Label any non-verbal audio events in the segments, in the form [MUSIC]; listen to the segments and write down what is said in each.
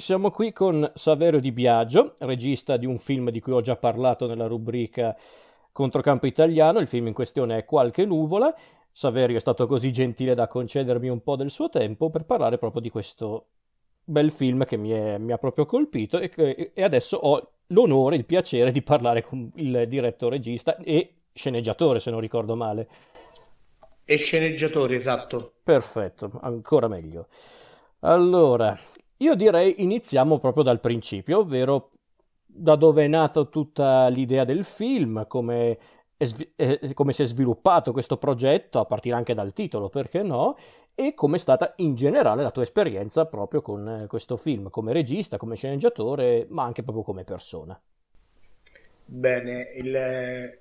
siamo qui con Saverio Di Biagio, regista di un film di cui ho già parlato nella rubrica Controcampo Italiano. Il film in questione è Qualche nuvola. Saverio è stato così gentile da concedermi un po' del suo tempo per parlare proprio di questo bel film che mi, è, mi ha proprio colpito e, che, e adesso ho l'onore, il piacere di parlare con il direttore regista e sceneggiatore, se non ricordo male. E sceneggiatore, esatto. Perfetto, ancora meglio. Allora, io direi iniziamo proprio dal principio, ovvero da dove è nata tutta l'idea del film, come, è, è, come si è sviluppato questo progetto, a partire anche dal titolo, perché no, e come è stata in generale la tua esperienza proprio con eh, questo film, come regista, come sceneggiatore, ma anche proprio come persona. Bene, il,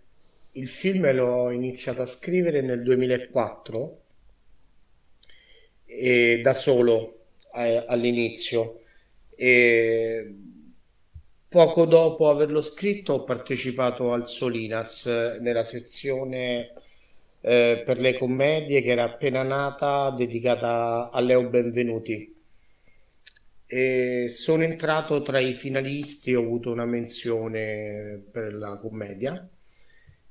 il film l'ho iniziato a scrivere nel 2004 e da solo all'inizio. E poco dopo averlo scritto ho partecipato al Solinas nella sezione eh, per le commedie che era appena nata dedicata a Leo Benvenuti. E sono entrato tra i finalisti ho avuto una menzione per la commedia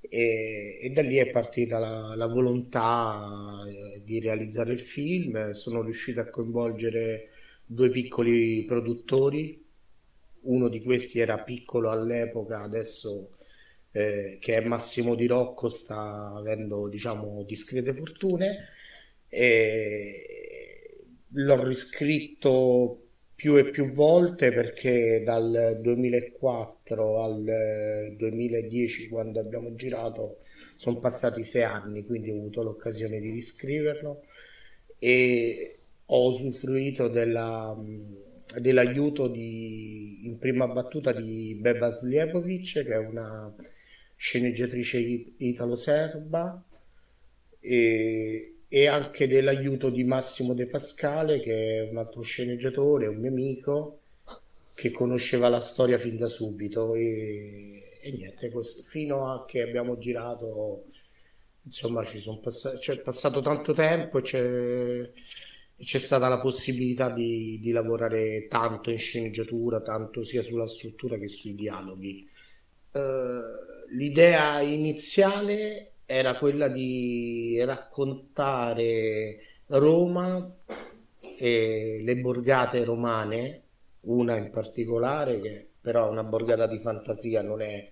e, e da lì è partita la, la volontà eh, di realizzare il film. Sono riuscito a coinvolgere due piccoli produttori, uno di questi era piccolo all'epoca, adesso eh, che è Massimo Di Rocco sta avendo diciamo discrete fortune e l'ho riscritto più e più volte perché dal 2004 al 2010 quando abbiamo girato sono passati sei anni quindi ho avuto l'occasione di riscriverlo. E ho usufruito della, dell'aiuto di, in prima battuta di Beba Sliepovic che è una sceneggiatrice italo-serba. E e anche dell'aiuto di Massimo De Pascale, che è un altro sceneggiatore, un mio amico, che conosceva la storia fin da subito. E, e niente, questo, fino a che abbiamo girato, insomma, ci sono pass- c'è passato tanto tempo e c'è, c'è stata la possibilità di, di, lavorare tanto in sceneggiatura, tanto sia sulla struttura che sui dialoghi. Uh, l'idea iniziale era quella di raccontare Roma e le borgate romane, una in particolare che però è una borgata di fantasia, non è...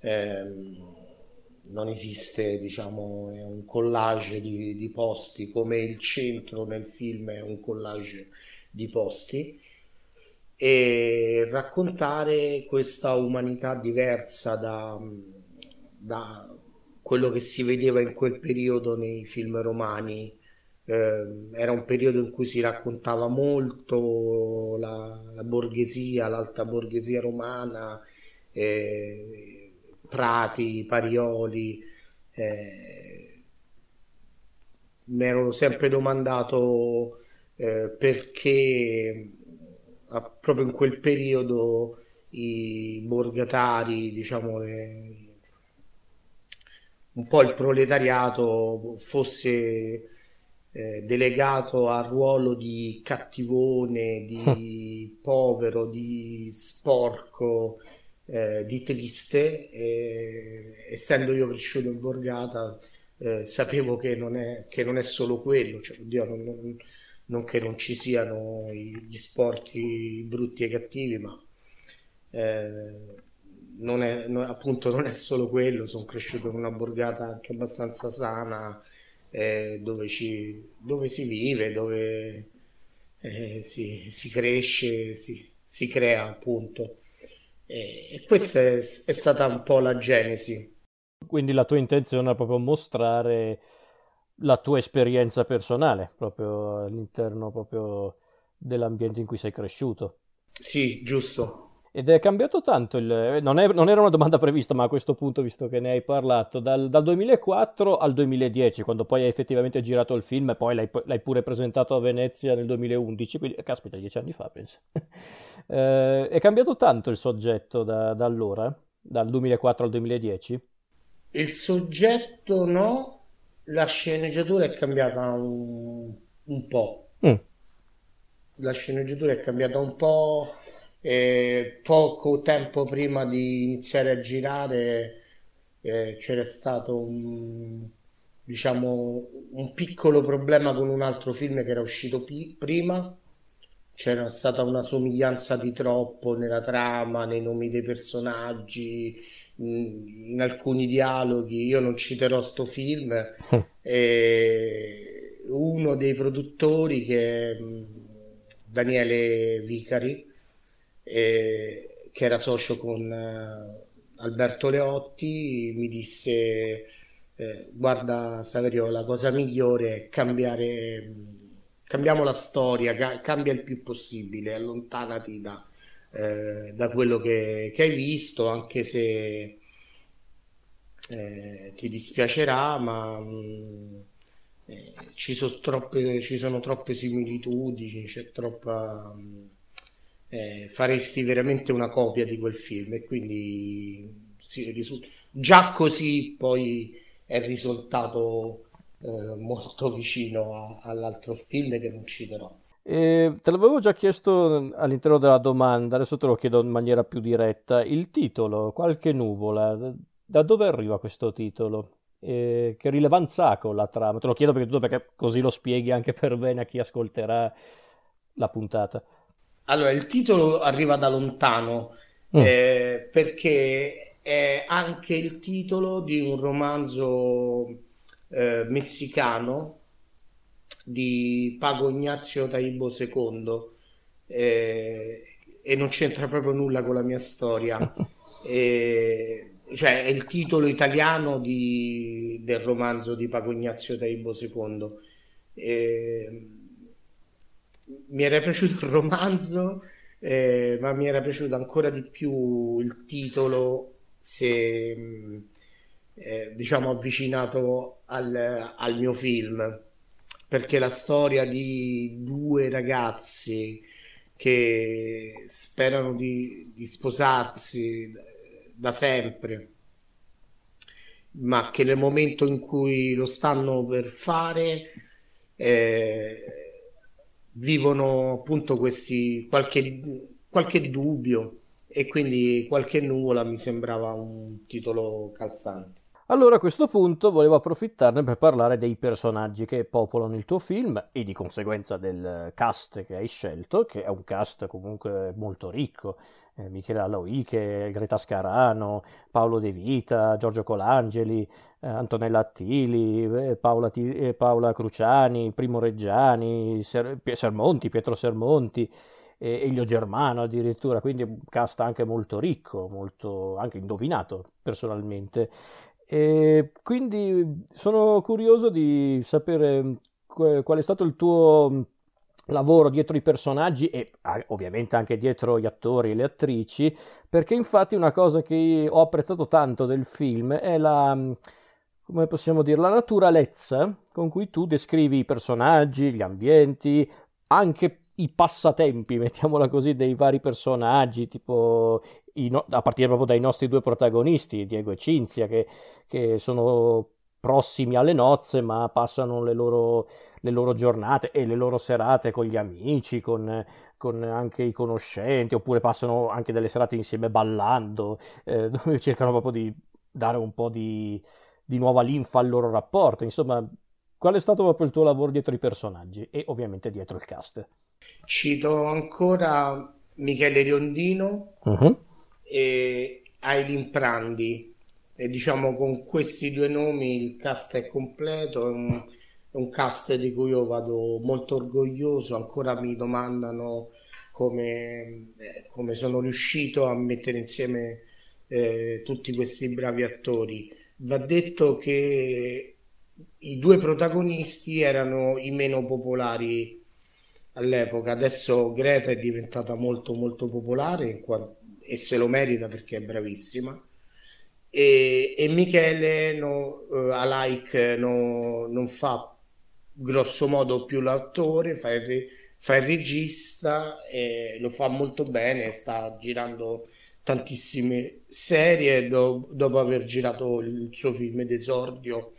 Ehm, non esiste, diciamo, un collage di, di, posti come il centro nel film è un collage di posti e raccontare questa umanità diversa da, da quello che si vedeva in quel periodo nei film romani. Eh, era un periodo in cui si raccontava molto la, la borghesia, l'alta borghesia romana, eh, Prati, Parioli. Eh, mi ero sempre domandato eh, perché proprio in quel periodo i borgatari, diciamo, le, un po' il proletariato fosse eh, delegato al ruolo di cattivone, di [LAUGHS] povero, di sporco, eh, di triste. E, essendo io cresciuto in borgata, eh, sapevo che non, è, che non, è, solo quello, cioè, oddio, non, non, non, che non ci siano gli sporti brutti e cattivi, ma eh, non è, non, appunto non è solo quello, sono cresciuto in una borgata anche abbastanza sana, eh, dove, ci, dove, si vive, dove eh, si, si, cresce, si, si, crea appunto. E, e questa è, è, stata un po' la genesi. Quindi la tua intenzione è proprio mostrare la tua esperienza personale, proprio all'interno proprio dell'ambiente in cui sei cresciuto. Sì, giusto. Ed è cambiato tanto, il... non, è, non, era una domanda prevista, ma a questo punto, visto che ne hai parlato, dal, dal 2004 al 2010, quando poi hai effettivamente girato il film e poi l'hai, l'hai pure presentato a Venezia nel 2011, quindi caspita, dieci anni fa penso. [LAUGHS] eh, è cambiato tanto il soggetto da, da, allora, dal 2004 al 2010? Il soggetto no, la sceneggiatura è cambiata un, un po'. Mm la sceneggiatura è cambiata un po'. E poco tempo prima di iniziare a girare eh, c'era stato un, diciamo, un piccolo problema con un altro film che era uscito pi- prima. C'era stata una somiglianza di troppo nella trama, nei nomi dei personaggi, in, in alcuni dialoghi. Io non citerò sto film. e uno dei produttori che Daniele Vicari, eh, che era socio con eh, Alberto Leotti, mi disse eh, guarda Saverio, la cosa migliore è cambiare, cambiamo la storia, ca- cambia il più possibile, allontanati da, eh, da quello che, che, hai visto, anche se eh, ti dispiacerà, ma mh, eh, ci, sono troppe, ci sono troppe similitudini, c'è troppa... Eh, faresti veramente una copia di quel film e quindi sì, risulta... già così poi è risultato eh, molto vicino a, all'altro film che non citerò. Eh, te l'avevo già chiesto all'interno della domanda, adesso te lo chiedo in maniera più diretta. Il titolo, qualche nuvola, da dove arriva questo titolo? Eh, che rilevanza ha con la trama? Te lo chiedo perché, perché così lo spieghi anche per bene a chi ascolterà la puntata. Allora, il titolo arriva da lontano mm. eh, perché è anche il titolo di un romanzo eh, messicano di Pago Ignazio Taibo II eh, e non c'entra proprio nulla con la mia storia. [LAUGHS] cioè, è il titolo italiano di, del romanzo di Pago Ignazio Taibo II. Mi era piaciuto il romanzo, eh, ma mi era piaciuto ancora di più il titolo se mm, eh, diciamo avvicinato al, al, mio film. Perché la storia di due ragazzi che sperano di, di sposarsi da sempre ma che nel momento in cui lo stanno per fare eh, vivono appunto questi qualche, qualche dubbio e quindi qualche nuvola mi sembrava un titolo calzante. Allora a questo punto volevo approfittarne per parlare dei personaggi che popolano il tuo film e di conseguenza del cast che hai scelto, che è un cast comunque molto ricco. Eh, Michele Aloiche, Greta Scarano, Paolo De Vita, Giorgio Colangeli, Antonella Attili, eh, Paola, eh, Paola, Cruciani, Primo Reggiani, Ser- Sermonti, Pietro Sermonti, e Elio Germano addirittura, quindi un cast anche molto ricco, molto anche indovinato personalmente. E quindi sono curioso di sapere qual è stato il tuo lavoro dietro i personaggi e ovviamente anche dietro gli attori e le attrici, perché infatti una cosa che ho apprezzato tanto del film è la come possiamo dire, la naturalezza con cui tu descrivi i personaggi, gli ambienti, anche i passatempi, [LAUGHS] mettiamola così, dei vari personaggi, tipo no- a partire proprio dai nostri due protagonisti, Diego e Cinzia, che, che sono prossimi alle nozze, ma passano le loro, le loro, giornate e le loro serate con gli amici, con, con, anche i conoscenti, oppure passano anche delle serate insieme ballando, eh, [LAUGHS] dove cercano proprio di dare un po' di, di nuova linfa al loro rapporto. Insomma, qual è stato proprio il tuo lavoro dietro i personaggi e ovviamente dietro il cast? Cito ancora Michele Riondino uh-huh. e Aileen Prandi. E diciamo con questi due nomi il cast è completo, è un, è un cast di cui io vado molto orgoglioso. Ancora mi domandano come, eh, come sono riuscito a mettere insieme eh, tutti questi bravi attori va detto che i due protagonisti erano i meno popolari all'epoca. Adesso Greta è diventata molto molto popolare e se lo merita perché è bravissima. E, e Michele no, uh, a like no, non fa grosso modo più l'attore, fa il, fa il regista e lo fa molto bene, sta girando tantissime serie do- dopo aver girato il suo film d'esordio,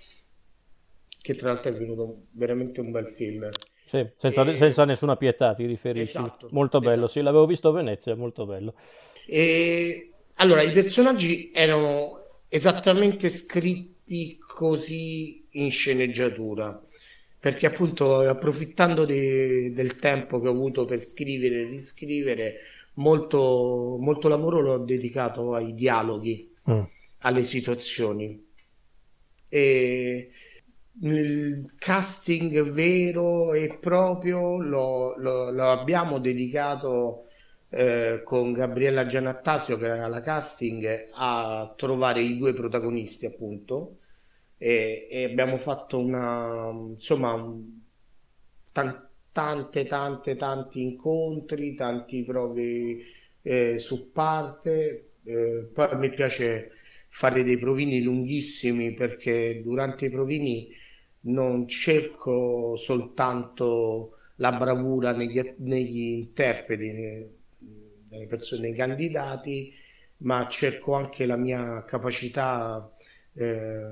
che tra l'altro è venuto veramente un bel film. Sì, senza, e... senza, nessuna pietà ti riferisci. Esatto, molto bello, esatto. sì, l'avevo visto a Venezia, molto bello. E... Allora, i personaggi erano esattamente scritti così in sceneggiatura, perché appunto approfittando de... del tempo che ho avuto per scrivere e riscrivere, molto, molto lavoro l'ho dedicato ai dialoghi, mm. alle situazioni. E il casting vero e proprio lo, lo, lo abbiamo dedicato eh, con Gabriella Gianattasio che era la casting a trovare i due protagonisti appunto e, e abbiamo fatto una insomma un, tan, tante tante tanti incontri tanti prove eh, su parte eh, poi a me piace fare dei provini lunghissimi perché durante i provini non cerco soltanto la bravura negli, negli interpreti, nelle persone, nei candidati, ma cerco anche la mia capacità eh,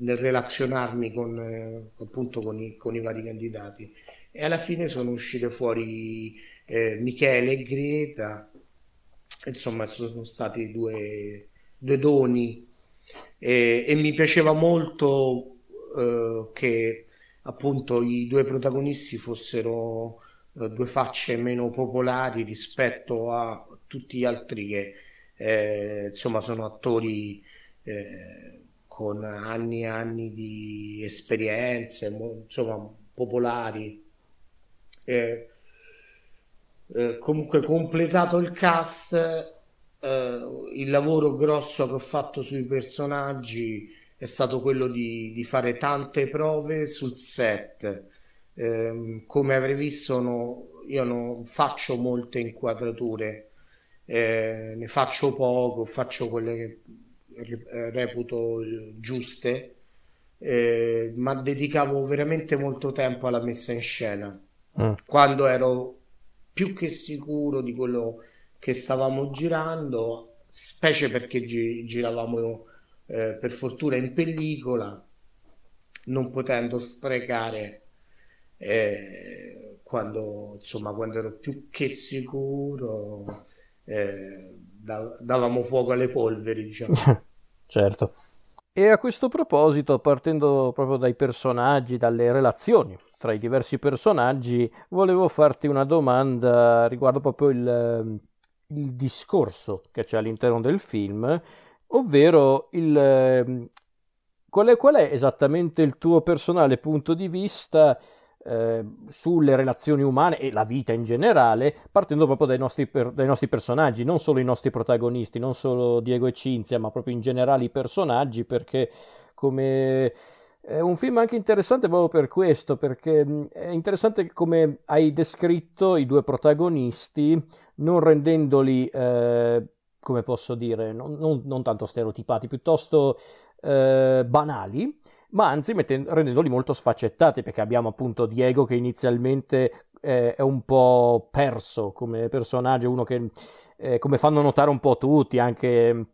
nel relazionarmi con, appunto con i, con i, vari candidati. E alla fine sono uscite fuori eh, Michele e Greta, insomma sono stati due, due doni e, e mi piaceva molto eh, che appunto i due protagonisti fossero eh, due facce meno popolari rispetto a tutti gli altri che eh, insomma sono attori eh, con anni e anni di esperienze, insomma popolari. Eh, comunque completato il cast, il lavoro grosso che ho fatto sui personaggi è stato quello di, di fare tante prove sul set. Eh, come avrei visto, no, io non faccio molte inquadrature, eh, ne faccio poco, faccio quelle che reputo giuste, eh, ma dedicavo veramente molto tempo alla messa in scena. Mm. Quando ero più che sicuro di quello che stavamo girando, specie perché gi- giravamo eh, per fortuna in pellicola, non potendo sprecare eh, quando, insomma, quando ero più che sicuro, eh, davamo fuoco alle polveri, diciamo. [LAUGHS] certo. E a questo proposito, partendo proprio dai personaggi, dalle relazioni tra i diversi personaggi, volevo farti una domanda riguardo proprio il, il discorso che c'è all'interno del film ovvero il, qual, è, qual è esattamente il tuo personale punto di vista eh, sulle relazioni umane e la vita in generale, partendo proprio dai nostri, per, dai nostri, personaggi, non solo i nostri protagonisti, non solo Diego e Cinzia, ma proprio in generale i personaggi, perché come... È un film anche interessante proprio per questo, perché è interessante come hai descritto i due protagonisti, non rendendoli eh, come posso dire, non, non, non tanto stereotipati, piuttosto eh, banali, ma anzi mettendo, rendendoli molto sfaccettati, perché abbiamo appunto Diego che inizialmente eh, è un po' perso come personaggio, uno che, eh, come fanno notare un po' tutti, anche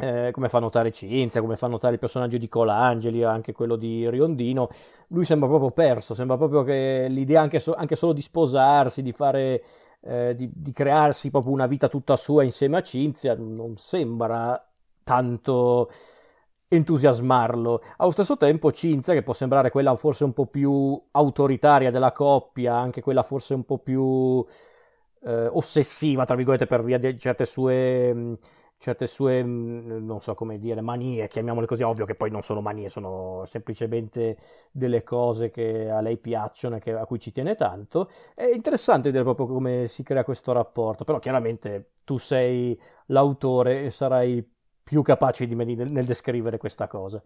eh, come fa notare Cinzia, come fa notare il personaggio di Colangeli, anche quello di Riondino, lui sembra proprio perso, sembra proprio che l'idea anche, so- anche solo di sposarsi, di fare eh, di, di, crearsi proprio una vita tutta sua insieme a Cinzia non sembra tanto entusiasmarlo. Allo stesso tempo Cinzia, che può sembrare quella forse un po' più autoritaria della coppia, anche quella forse un po' più eh, ossessiva, tra virgolette, per via di certe sue certe sue, mm, non so come dire, manie, chiamiamole così, ovvio che poi non sono manie, sono semplicemente delle cose che a lei piacciono e a cui ci tiene tanto. È interessante vedere proprio come si crea questo rapporto, però chiaramente tu sei l'autore e sarai più capace di me nel descrivere questa cosa.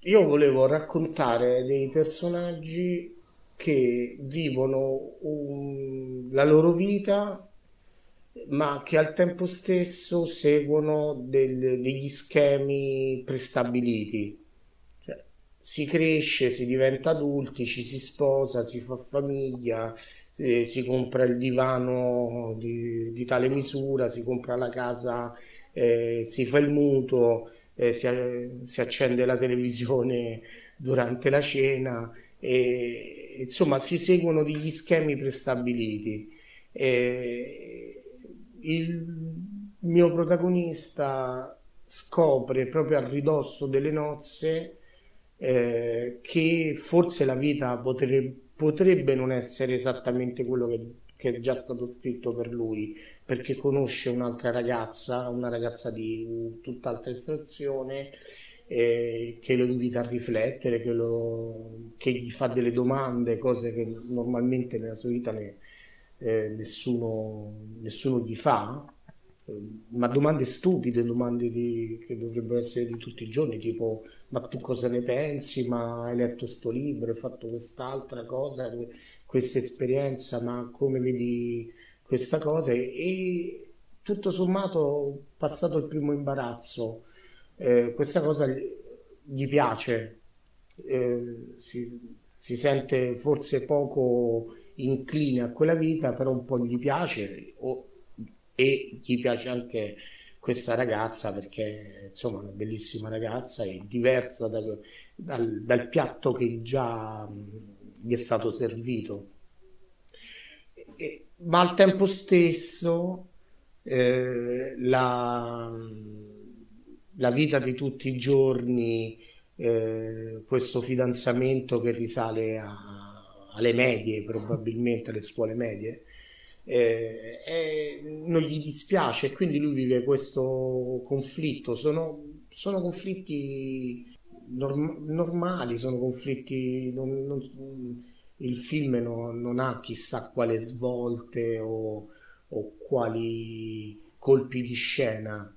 Io volevo raccontare dei personaggi che vivono un... la loro vita ma che al tempo stesso seguono del, degli schemi prestabiliti. Cioè, si cresce, si diventa adulti, ci si sposa, si fa famiglia, eh, si compra il divano di, di, tale misura, si compra la casa, eh, si fa il mutuo, eh, si, si accende la televisione durante la cena e, insomma si seguono degli schemi prestabiliti. E, il mio protagonista scopre proprio a ridosso delle nozze eh, che forse la vita potrebbe, potrebbe non essere esattamente quello che, che, è già stato scritto per lui, perché conosce un'altra ragazza, una ragazza di tutt'altra estrazione, eh, che lo invita a riflettere, che, lo, che, gli fa delle domande, cose che normalmente nella sua vita ne, eh, nessuno, nessuno gli fa ma domande stupide, domande di, che dovrebbero essere di tutti i giorni, tipo ma tu cosa ne pensi, ma hai letto questo libro, hai fatto quest'altra cosa, questa esperienza, ma come vedi questa cosa? E tutto sommato, passato il primo imbarazzo, eh, questa cosa gli piace, eh, si, si sente forse poco incline a quella vita, però un po' gli piace. O, e gli piace anche questa ragazza perché insomma è una bellissima ragazza è diversa da, dal, dal, piatto che già gli è stato servito e, ma al tempo stesso eh, la, la, vita di tutti i giorni eh, questo fidanzamento che risale a, alle medie probabilmente alle scuole medie eh, eh, non gli dispiace quindi lui vive questo conflitto. Sono, sono conflitti norm- normali, sono conflitti... Non, non, il film non, non, ha chissà quale svolte o, o quali colpi di scena.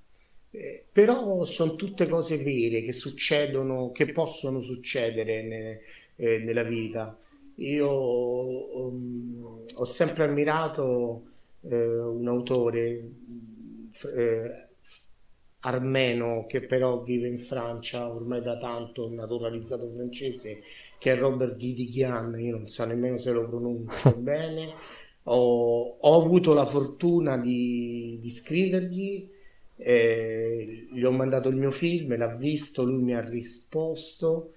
Eh, però sono tutte cose vere che succedono, che possono succedere ne, eh, nella vita. Io um, ho sempre ammirato eh, un autore eh, armeno che però vive in Francia ormai da tanto, naturalizzato francese, che è Robert Didigian, io non so nemmeno se lo pronuncio [LAUGHS] bene. Ho, ho, avuto la fortuna di, di scrivergli, eh, gli ho mandato il mio film, l'ha visto, lui mi ha risposto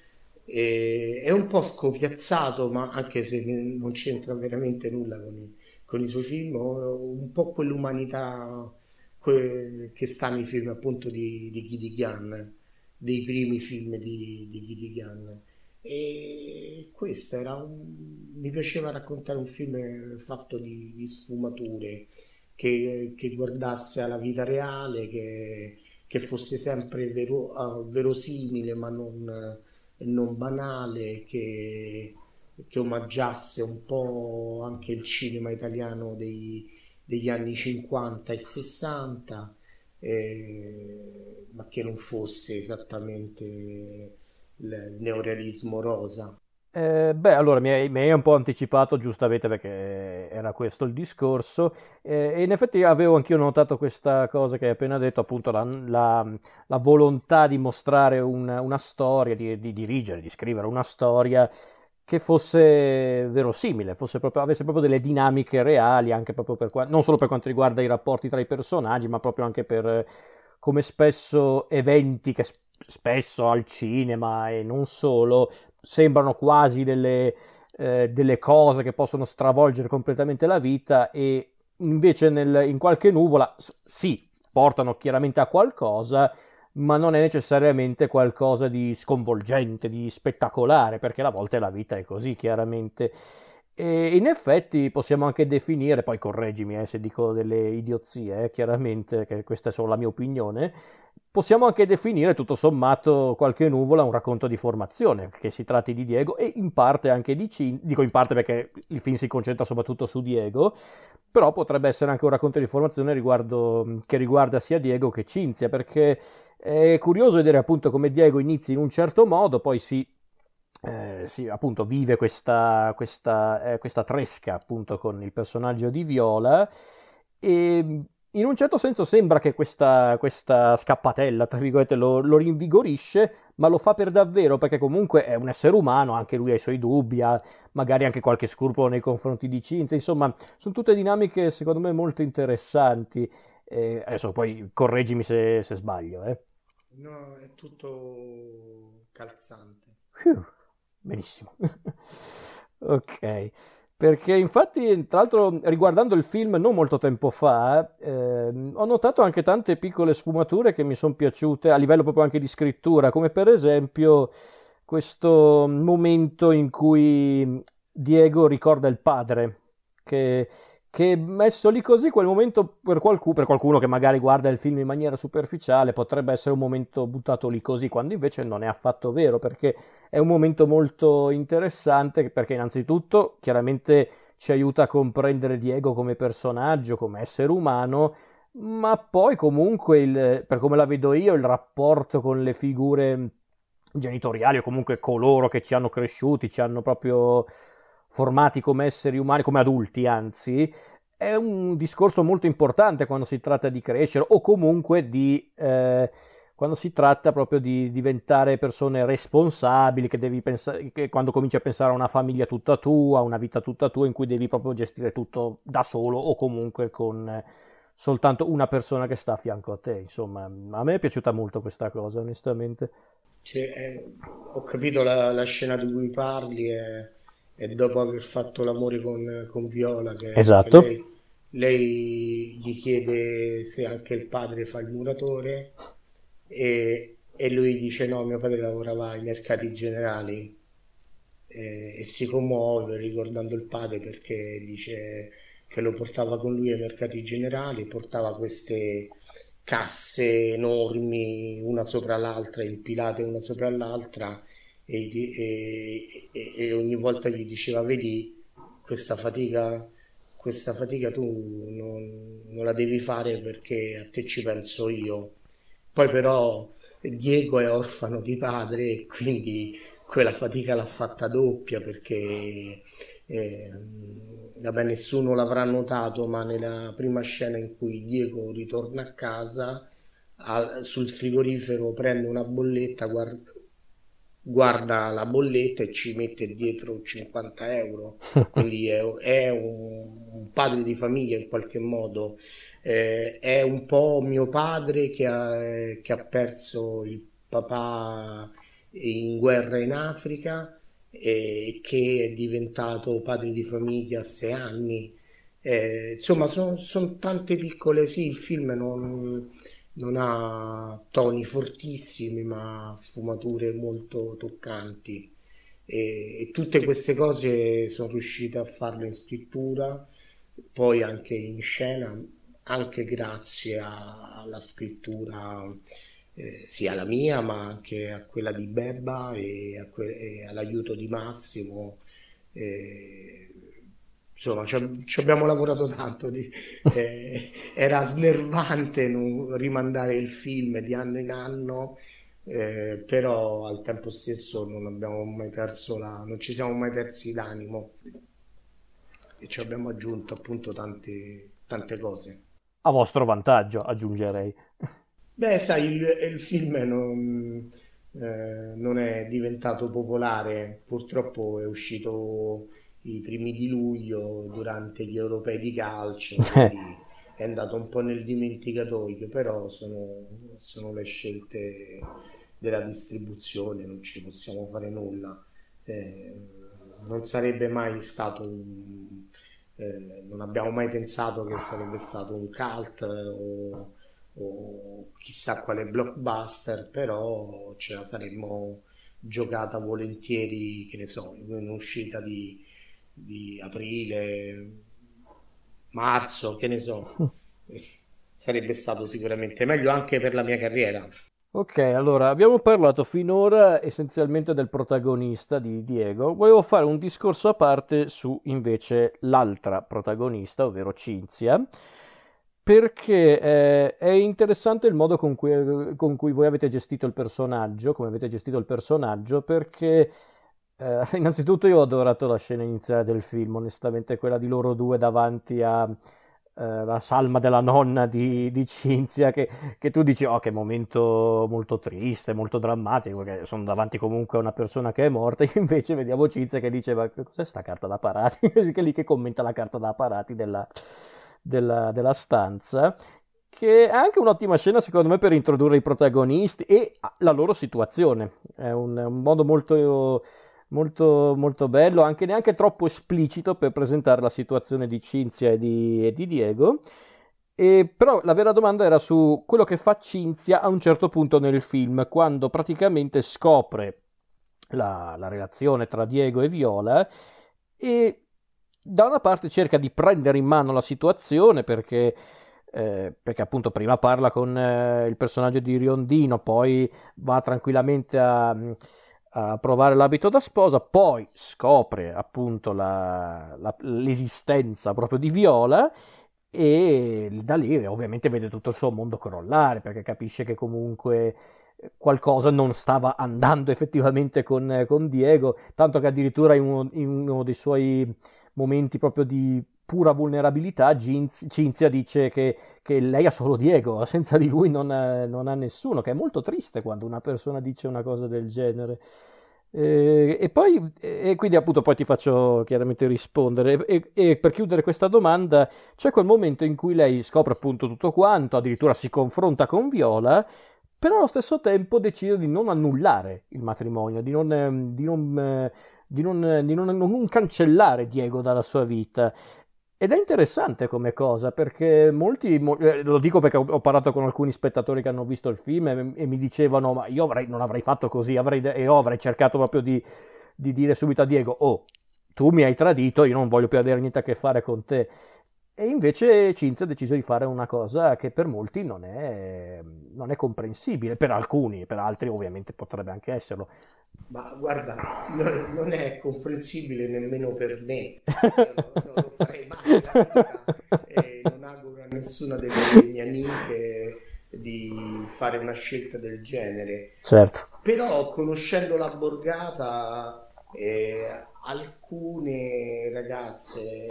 e, è un po' scopiazzato, ma anche se non c'entra veramente nulla con i, con i suoi film, un po' quell'umanità que, che sta nei film appunto di, di Gidigian, dei primi film di, di Gidigian. E questo era un... mi piaceva raccontare un film fatto di, di sfumature, che, che, guardasse alla vita reale, che, che fosse sempre vero, uh, verosimile, ma non non banale che, che omaggiasse un po' anche il cinema italiano dei, degli anni 50 e 60, eh, ma che non fosse esattamente il neorealismo rosa. Eh, beh, allora mi hai, mi hai, un po' anticipato giustamente perché era questo il discorso. Eh, e in effetti avevo anch'io notato questa cosa che hai appena detto, appunto la, la, la volontà di mostrare una, una storia, di, di, dirigere, di scrivere una storia che fosse verosimile, fosse proprio, avesse proprio delle dinamiche reali, anche proprio per, non solo per quanto riguarda i rapporti tra i personaggi, ma proprio anche per come spesso eventi che spesso al cinema e non solo sembrano quasi delle, eh, delle, cose che possono stravolgere completamente la vita e invece nel, in qualche nuvola sì, portano chiaramente a qualcosa, ma non è necessariamente qualcosa di sconvolgente, di spettacolare, perché a volte la vita è così, chiaramente. E in effetti possiamo anche definire, poi correggimi eh, se dico delle idiozie, eh, chiaramente, che questa è solo la mia opinione, possiamo anche definire tutto sommato qualche nuvola un racconto di formazione, che si tratti di Diego e in parte anche di Cinzia, dico in parte perché il film si concentra soprattutto su Diego, però potrebbe essere anche un racconto di formazione riguardo, che riguarda sia Diego che Cinzia, perché è curioso vedere appunto come Diego inizi in un certo modo, poi si eh, sì, appunto vive questa, questa, eh, questa, tresca appunto con il personaggio di Viola e in un certo senso sembra che questa, questa scappatella, tra virgolette, lo, lo, rinvigorisce, ma lo fa per davvero perché comunque è un essere umano, anche lui ha i suoi dubbi, ha magari anche qualche scrupolo nei confronti di Cinzia, insomma, sono tutte dinamiche secondo me molto interessanti. Eh, adesso poi correggimi se, se sbaglio. Eh. No, è tutto calzante. Whew. benissimo. [LAUGHS] ok. Perché infatti, tra l'altro, riguardando il film non molto tempo fa, eh, ho notato anche tante piccole sfumature che mi sono piaciute a livello proprio anche di scrittura, come per esempio questo momento in cui Diego ricorda il padre, che che messo lì così, quel momento per, qualcuno, per qualcuno che magari guarda il film in maniera superficiale potrebbe essere un momento buttato lì così, quando invece non è affatto vero, perché è un momento molto interessante, perché innanzitutto chiaramente ci aiuta a comprendere Diego come personaggio, come essere umano, ma poi comunque, il, per come la vedo io, il rapporto con le figure genitoriali o comunque coloro che ci hanno cresciuti, ci hanno proprio formati come esseri umani, come adulti anzi, è un discorso molto importante quando si tratta di crescere o comunque di... Eh, quando si tratta proprio di diventare persone responsabili, che devi pensare, che quando cominci a pensare a una famiglia tutta tua, una vita tutta tua, in cui devi proprio gestire tutto da solo o comunque con soltanto una persona che sta a fianco a te. Insomma, a me è piaciuta molto questa cosa, onestamente. Cioè, eh, ho capito la, la, scena di cui parli. È e dopo aver fatto l'amore con, con Viola, che, esatto. che lei, lei, gli chiede se anche il padre fa il muratore e, e lui dice no, mio padre lavorava ai mercati generali e, e si commuove ricordando il padre perché dice che lo portava con lui ai mercati generali, portava queste casse enormi una sopra l'altra, impilate una sopra l'altra e, e, e, ogni volta gli diceva vedi questa fatica questa fatica tu non, non, la devi fare perché a te ci penso io. Poi però Diego è orfano di padre e quindi quella fatica l'ha fatta doppia perché eh, vabbè nessuno l'avrà notato ma nella prima scena in cui Diego ritorna a casa al, sul frigorifero prende una bolletta guarda, guarda la bolletta e ci mette dietro 50 euro, [LAUGHS] quindi è, è un, un, padre di famiglia in qualche modo, eh, è un po' mio padre che ha, che ha perso il papà in guerra in Africa e che è diventato padre di famiglia a sei anni. Eh, insomma, sono son tante piccole, sì, il film non non ha toni fortissimi ma sfumature molto toccanti. E, e tutte queste cose sono riuscite a farlo in scrittura poi anche in scena anche grazie a, alla scrittura eh, sia la mia ma anche a quella di Bebba e, que- e all'aiuto di Massimo eh, insomma ci, ci, abbiamo lavorato tanto di, [LAUGHS] eh, era snervante non, rimandare il film di anno in anno eh, però al tempo stesso non abbiamo mai perso la non ci siamo mai persi l'animo. E ci abbiamo aggiunto appunto tante, tante cose. A vostro vantaggio aggiungerei. Beh sai il, il film non, eh, non è diventato popolare purtroppo è uscito i primi di luglio durante gli europei di calcio, [LAUGHS] è andato un po' nel dimenticatoio, però sono, sono le scelte della distribuzione, non ci possiamo fare nulla. Eh, non sarebbe mai stato un, eh, non abbiamo mai pensato che sarebbe stato un cult o, o chissà quale blockbuster, però ce la saremmo giocata volentieri, che ne so, in un'uscita di di aprile, marzo, che ne so. [LAUGHS] Sarebbe stato sicuramente meglio anche per la mia carriera. Ok, allora abbiamo parlato finora essenzialmente del protagonista di Diego. Volevo fare un discorso a parte su invece l'altra protagonista, ovvero Cinzia, perché eh, è interessante il modo con cui, con cui voi avete gestito il personaggio, come avete gestito il personaggio, perché eh, [LAUGHS] innanzitutto io ho adorato la scena iniziale del film, onestamente quella di loro due davanti a eh, salma della nonna di, di Cinzia, che, che, tu dici, oh che momento molto triste, molto drammatico, perché sono davanti comunque a una persona che è morta, [LAUGHS] e invece vediamo Cinzia che dice, ma cos'è sta carta da parati? [LAUGHS] Che lì che commenta la carta da parati della, della, della stanza che è anche un'ottima scena secondo me per introdurre i protagonisti e la loro situazione. È un, un modo molto molto, molto bello, anche neanche troppo esplicito per presentare la situazione di Cinzia e di, e di Diego. E però la vera domanda era su quello che fa Cinzia a un certo punto nel film, quando praticamente scopre la, la relazione tra Diego e Viola e da una parte cerca di prendere in mano la situazione perché, eh, perché appunto prima parla con eh, il personaggio di Riondino, poi va tranquillamente a, a, provare l'abito da sposa, poi scopre appunto la, la, l'esistenza proprio di Viola e da lì ovviamente vede tutto il suo mondo crollare perché capisce che comunque eh, qualcosa non stava andando [LAUGHS] effettivamente con, con Diego, tanto che addirittura in uno, in uno, dei suoi momenti proprio di pura vulnerabilità Cinzia dice che, che lei ha solo Diego, [LAUGHS] senza di lui non ha, non ha nessuno, che è molto triste quando una persona dice una cosa del genere. Eh, e poi, e quindi appunto poi ti faccio chiaramente rispondere. E, e, per chiudere questa domanda, c'è quel momento in cui lei scopre appunto tutto quanto, addirittura si confronta con Viola, però allo stesso tempo decide di non annullare il matrimonio, di non, ehm, di non, eh, di non, di non, non cancellare Diego dalla sua vita. Ed è interessante come cosa, perché molti, eh, lo dico perché ho, parlato con alcuni spettatori che hanno visto il film e, e mi dicevano, ma io avrei, non avrei fatto così, avrei, e io avrei cercato proprio di, di dire subito a Diego, oh, tu mi hai tradito, io non voglio più avere niente a che fare con te. E invece Cinzia ha deciso di fare una cosa che per molti non è, non è, comprensibile, per alcuni, per altri ovviamente potrebbe anche esserlo. Ma guarda, non, non è comprensibile nemmeno per me, [LAUGHS] non, lo farei mai e non auguro a nessuna delle mie amiche di fare una scelta del genere. Certo. Però conoscendo la borgata, eh, alcune ragazze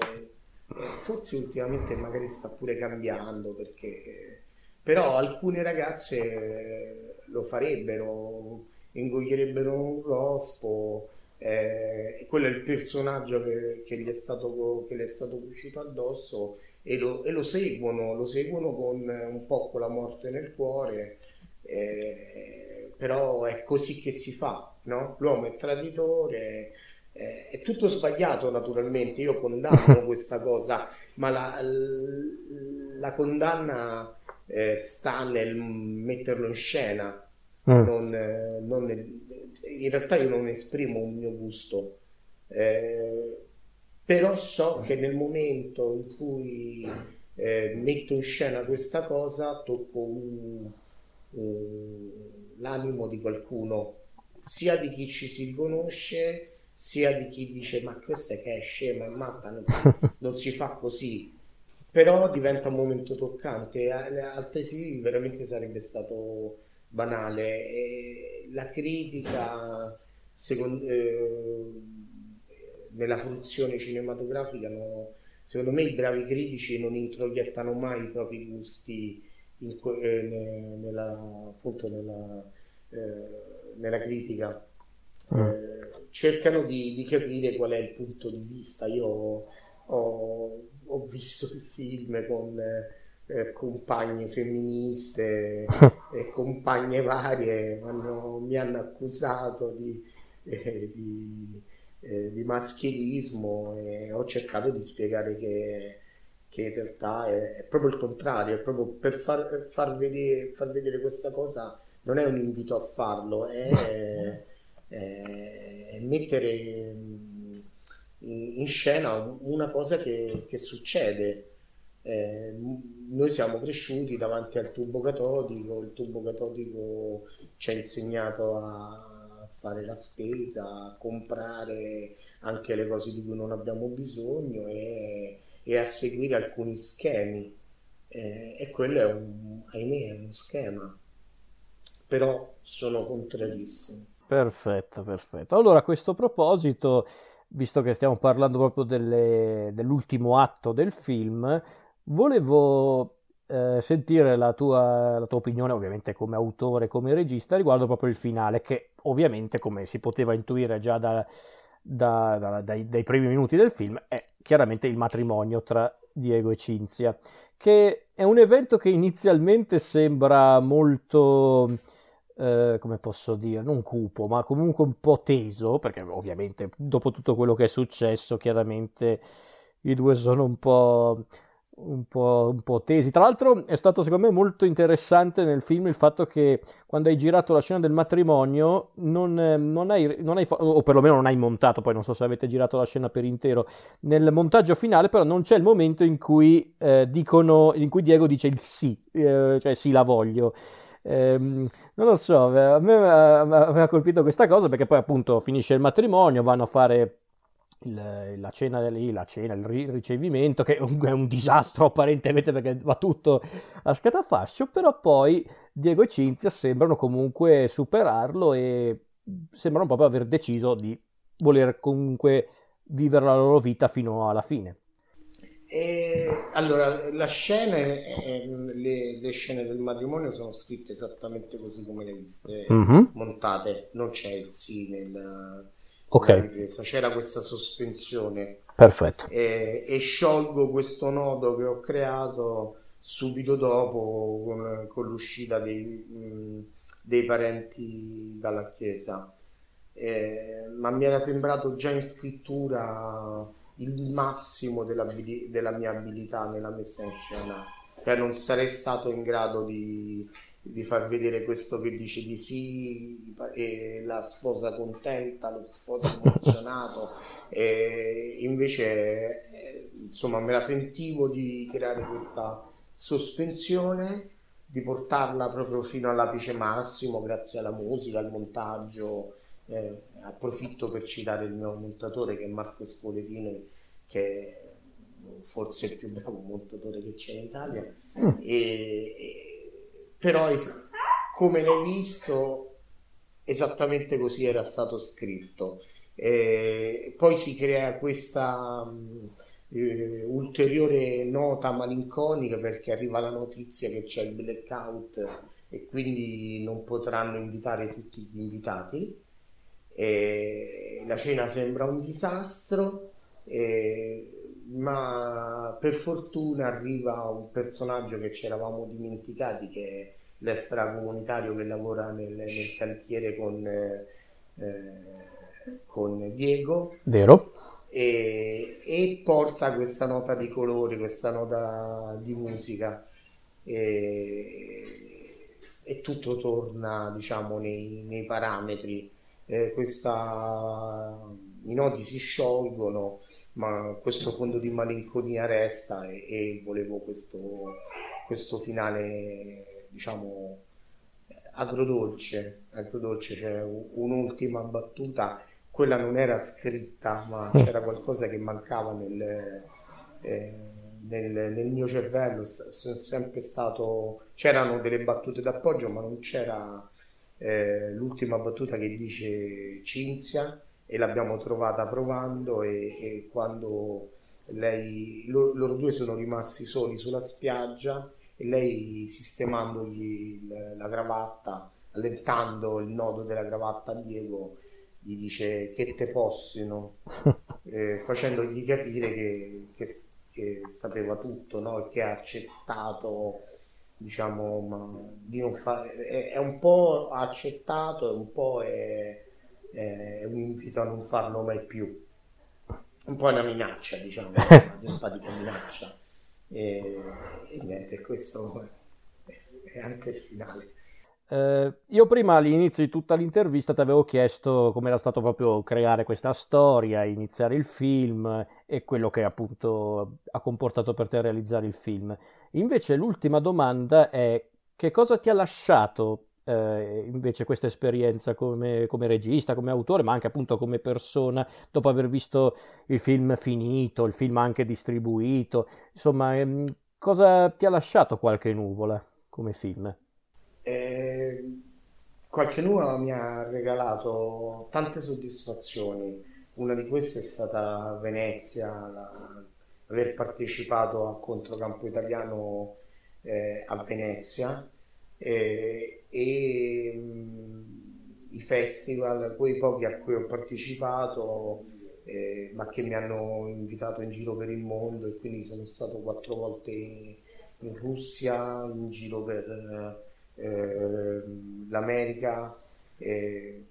forse ultimamente magari sta pure cambiando perché però alcune ragazze lo farebbero ingoglierebbero un rospo eh, quello è il personaggio che, che, gli è stato, che gli è stato uscito addosso e lo, e lo, seguono lo seguono con un po' con la morte nel cuore eh, però è così che si fa no? l'uomo è traditore eh, è tutto sbagliato naturalmente, io condanno [LAUGHS] questa cosa, ma la, la condanna eh, sta nel metterlo in scena, mm. non, eh, non nel, in realtà io non esprimo un mio gusto, eh, però so che nel momento in cui eh, metto in scena questa cosa tocco un, un, l'animo di qualcuno, sia di chi ci si riconosce, sia di chi dice ma questa che è scema, è matta, non, [LAUGHS] non si fa così, però diventa un momento toccante, altresì veramente sarebbe stato banale. E la critica, secondo, eh, nella funzione cinematografica, no, secondo me i bravi critici non introiettano mai i propri gusti in, eh, nella, appunto nella, eh, nella critica. Mm cercano di, di, capire qual è il punto di vista. Io ho, ho visto il film con eh, compagne femministe [LAUGHS] e compagne varie, hanno, mi hanno accusato di, eh, di, eh, di, maschilismo e ho cercato di spiegare che, che in realtà è, è, proprio il contrario, è proprio per far, far, vedere, far vedere questa cosa non è un invito a farlo, è [LAUGHS] eh, mettere in scena una cosa che, che succede. Eh, noi siamo cresciuti davanti al tubo catodico, il tubo catodico ci ha insegnato a fare la spesa, a comprare anche le cose di cui non abbiamo bisogno e, e a seguire alcuni schemi. Eh, e quello è un, ahimè, è uno schema. Però sono contrarissimo. Perfetto, perfetto. Allora, a questo proposito, visto che stiamo parlando proprio delle, dell'ultimo atto del film, volevo eh, sentire la tua, la tua, opinione, ovviamente come autore, come regista, riguardo proprio il finale, che ovviamente, come si poteva intuire già da, da, da, dai, dai, primi minuti del film, è chiaramente il matrimonio tra Diego e Cinzia, che è un evento che inizialmente sembra molto eh, come posso dire, non cupo, ma comunque un po' teso, perché ovviamente dopo tutto quello che è successo, chiaramente i due sono un po' un po', un po', tesi. Tra l'altro è stato secondo me molto interessante nel film il fatto che quando hai girato la scena del matrimonio non, non, hai, non hai, o perlomeno non hai montato, poi non so se avete girato la scena per intero, nel montaggio finale però non c'è il momento in cui, eh, dicono, in cui Diego dice il sì, eh, cioè sì la voglio. Eh, non lo so, a me aveva colpito questa cosa perché poi appunto finisce il matrimonio, vanno a fare il, la cena la cena, il ricevimento, che è un, è un, disastro apparentemente perché va tutto a scatafascio, però poi Diego e Cinzia sembrano comunque superarlo e sembrano proprio aver deciso di voler comunque vivere la loro vita fino alla fine. E, allora, la scena, le, le, scene del matrimonio sono scritte esattamente così come le viste, mm-hmm. montate, non c'è il sì nel ok. c'era questa sospensione. Perfetto. E, e, sciolgo questo nodo che ho creato subito dopo con, con l'uscita dei, mh, dei, parenti dalla chiesa. Eh, ma mi era sembrato già in scrittura il massimo della, della mia abilità nella messa in scena. Cioè non sarei stato in grado di di far vedere questo che dice di sì e la sposa contenta, lo sposo emozionato. E invece eh, insomma me la sentivo di creare questa sospensione di portarla proprio fino all'apice massimo grazie alla musica, al montaggio eh, approfitto per citare il mio montatore che è Marco Spoletini che è forse il più bravo montatore che c'è in Italia. Mm. e, e però es- come l'hai visto esattamente così era stato scritto. E poi si crea questa um, eh, ulteriore nota malinconica perché arriva la notizia che c'è il blackout e quindi non potranno invitare tutti gli invitati e la cena sembra un disastro e ma per fortuna arriva un personaggio che ci eravamo dimenticati che è l'extracomunitario che lavora nel, nel cantiere con, eh, con Diego. Vero. E, e, porta questa nota di colore questa nota di musica. E, e tutto torna diciamo nei, nei parametri eh, questa, i nodi si sciolgono ma questo fondo di malinconia resta e, e volevo questo, questo, finale, diciamo, agrodolce, agrodolce, cioè un'ultima battuta, quella non era scritta, ma mm. c'era qualcosa che mancava nel, eh, nel, nel mio cervello, è sempre stato, c'erano delle battute d'appoggio, ma non c'era eh, l'ultima battuta che dice Cinzia e l'abbiamo trovata provando e, e quando lei, loro, loro, due sono rimasti soli sulla spiaggia e lei sistemandogli la, la cravatta, allentando il nodo della cravatta a Diego, gli dice che te possino, [LAUGHS] eh, facendogli capire che, che, che sapeva tutto no? e che ha accettato diciamo di non fare è, è un po' accettato e un po' è è un invito a non farlo mai più. Un po' una minaccia, diciamo, [LAUGHS] una simpatica minaccia. E, e niente, questo è anche il finale. Eh, io prima all'inizio di tutta l'intervista ti avevo chiesto come era stato proprio creare questa storia, iniziare il film e quello che appunto ha comportato per te realizzare il film. Invece l'ultima domanda è che cosa ti ha lasciato eh, invece questa esperienza come, come, regista, come autore, ma anche appunto come persona, dopo aver visto il film finito, il film anche distribuito, insomma, ehm, cosa ti ha lasciato qualche nuvola come film? Eh, qualche nuvola mi ha regalato tante soddisfazioni. Una di queste è stata Venezia, la, aver partecipato a Controcampo Italiano eh, a Venezia eh, e mh, i festival, quei pochi a cui ho partecipato, eh, ma che mi hanno invitato in giro per il mondo e quindi sono stato quattro volte in Russia, in giro per eh, l'America,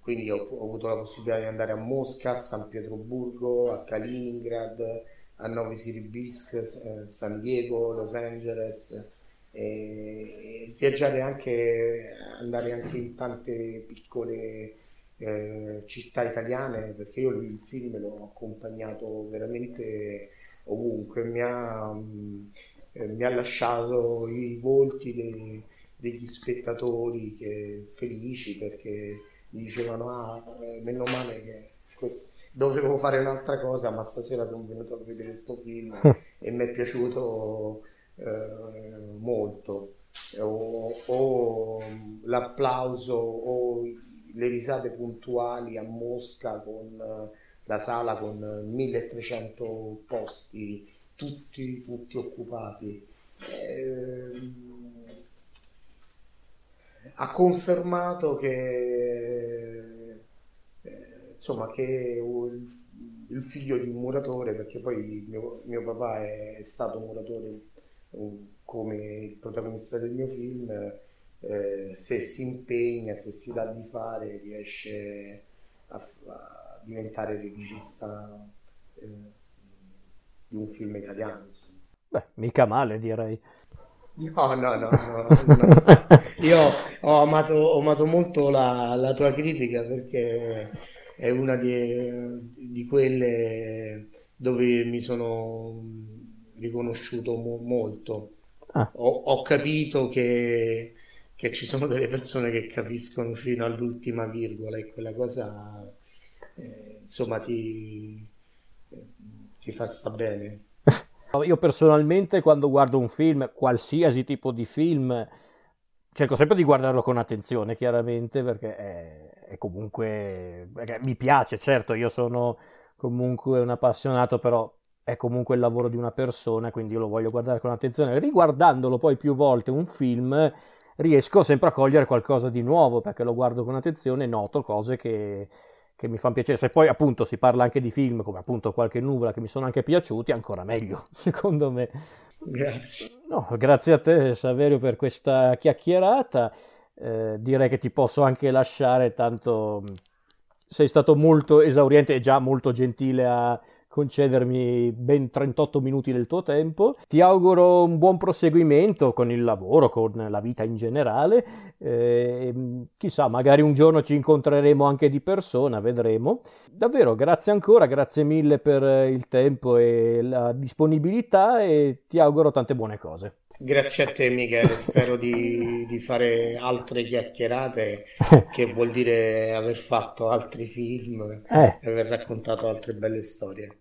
quindi ho, ho, avuto la possibilità di andare a Mosca, a San Pietroburgo, a Kaliningrad, a Novi Siribis, eh, San Diego, Los Angeles e, viaggiare anche, andare anche in tante piccole eh, città italiane perché io il film l'ho accompagnato veramente ovunque, mi ha, eh, mi ha lasciato i volti dei, degli spettatori che, felici perché dicevano ah, eh, meno male che questo, dovevo fare un'altra cosa ma stasera sono venuto a vedere questo film [LAUGHS] e mi è piaciuto eh, molto o, o l'applauso o le risate puntuali a Mosca con eh, la sala con 1300 posti, tutti, tutti occupati. Eh, ha confermato che, eh, insomma, che il, figlio di un muratore, perché poi mio, mio papà è, è, stato muratore come il protagonista del mio film, eh, se si impegna, se si dà di fare, riesce a, a diventare regista eh, di un film italiano. Beh, mica male direi. No, no, no, no, no. [LAUGHS] Io ho amato, ho amato molto la, la, tua critica perché è una di, di, quelle dove mi sono riconosciuto mo- molto. Ah. Ho, ho, capito che che ci sono delle persone che capiscono fino all'ultima virgola e quella cosa eh, insomma ti, ti fa sta bene. [LAUGHS] Io personalmente quando guardo un film, qualsiasi tipo di film, cerco sempre di guardarlo con attenzione, chiaramente, perché è, è comunque... Perché mi piace, certo, io sono comunque un appassionato, però è comunque il lavoro di una persona, quindi io lo voglio guardare con attenzione. Riguardandolo poi più volte un film, riesco sempre a cogliere qualcosa di nuovo perché lo guardo con attenzione e noto cose che, che mi fanno piacere. Se poi appunto si parla anche di film come appunto Qualche nuvola che mi sono anche piaciuti, ancora meglio, [LAUGHS] secondo me. Grazie. No, grazie a te Saverio per questa chiacchierata. Eh, direi che ti posso anche lasciare, tanto sei stato molto esauriente e già molto gentile a concedermi ben 38 minuti del tuo tempo. Ti auguro un buon proseguimento con il lavoro, con la vita in generale. Eh, chissà, magari un giorno ci incontreremo anche di persona, vedremo. Davvero, grazie ancora, grazie mille per il tempo e la disponibilità e ti auguro tante buone cose. Grazie a te Michele, spero di, di, fare altre chiacchierate, [LAUGHS] che vuol dire aver fatto altri film eh. e aver raccontato altre belle storie.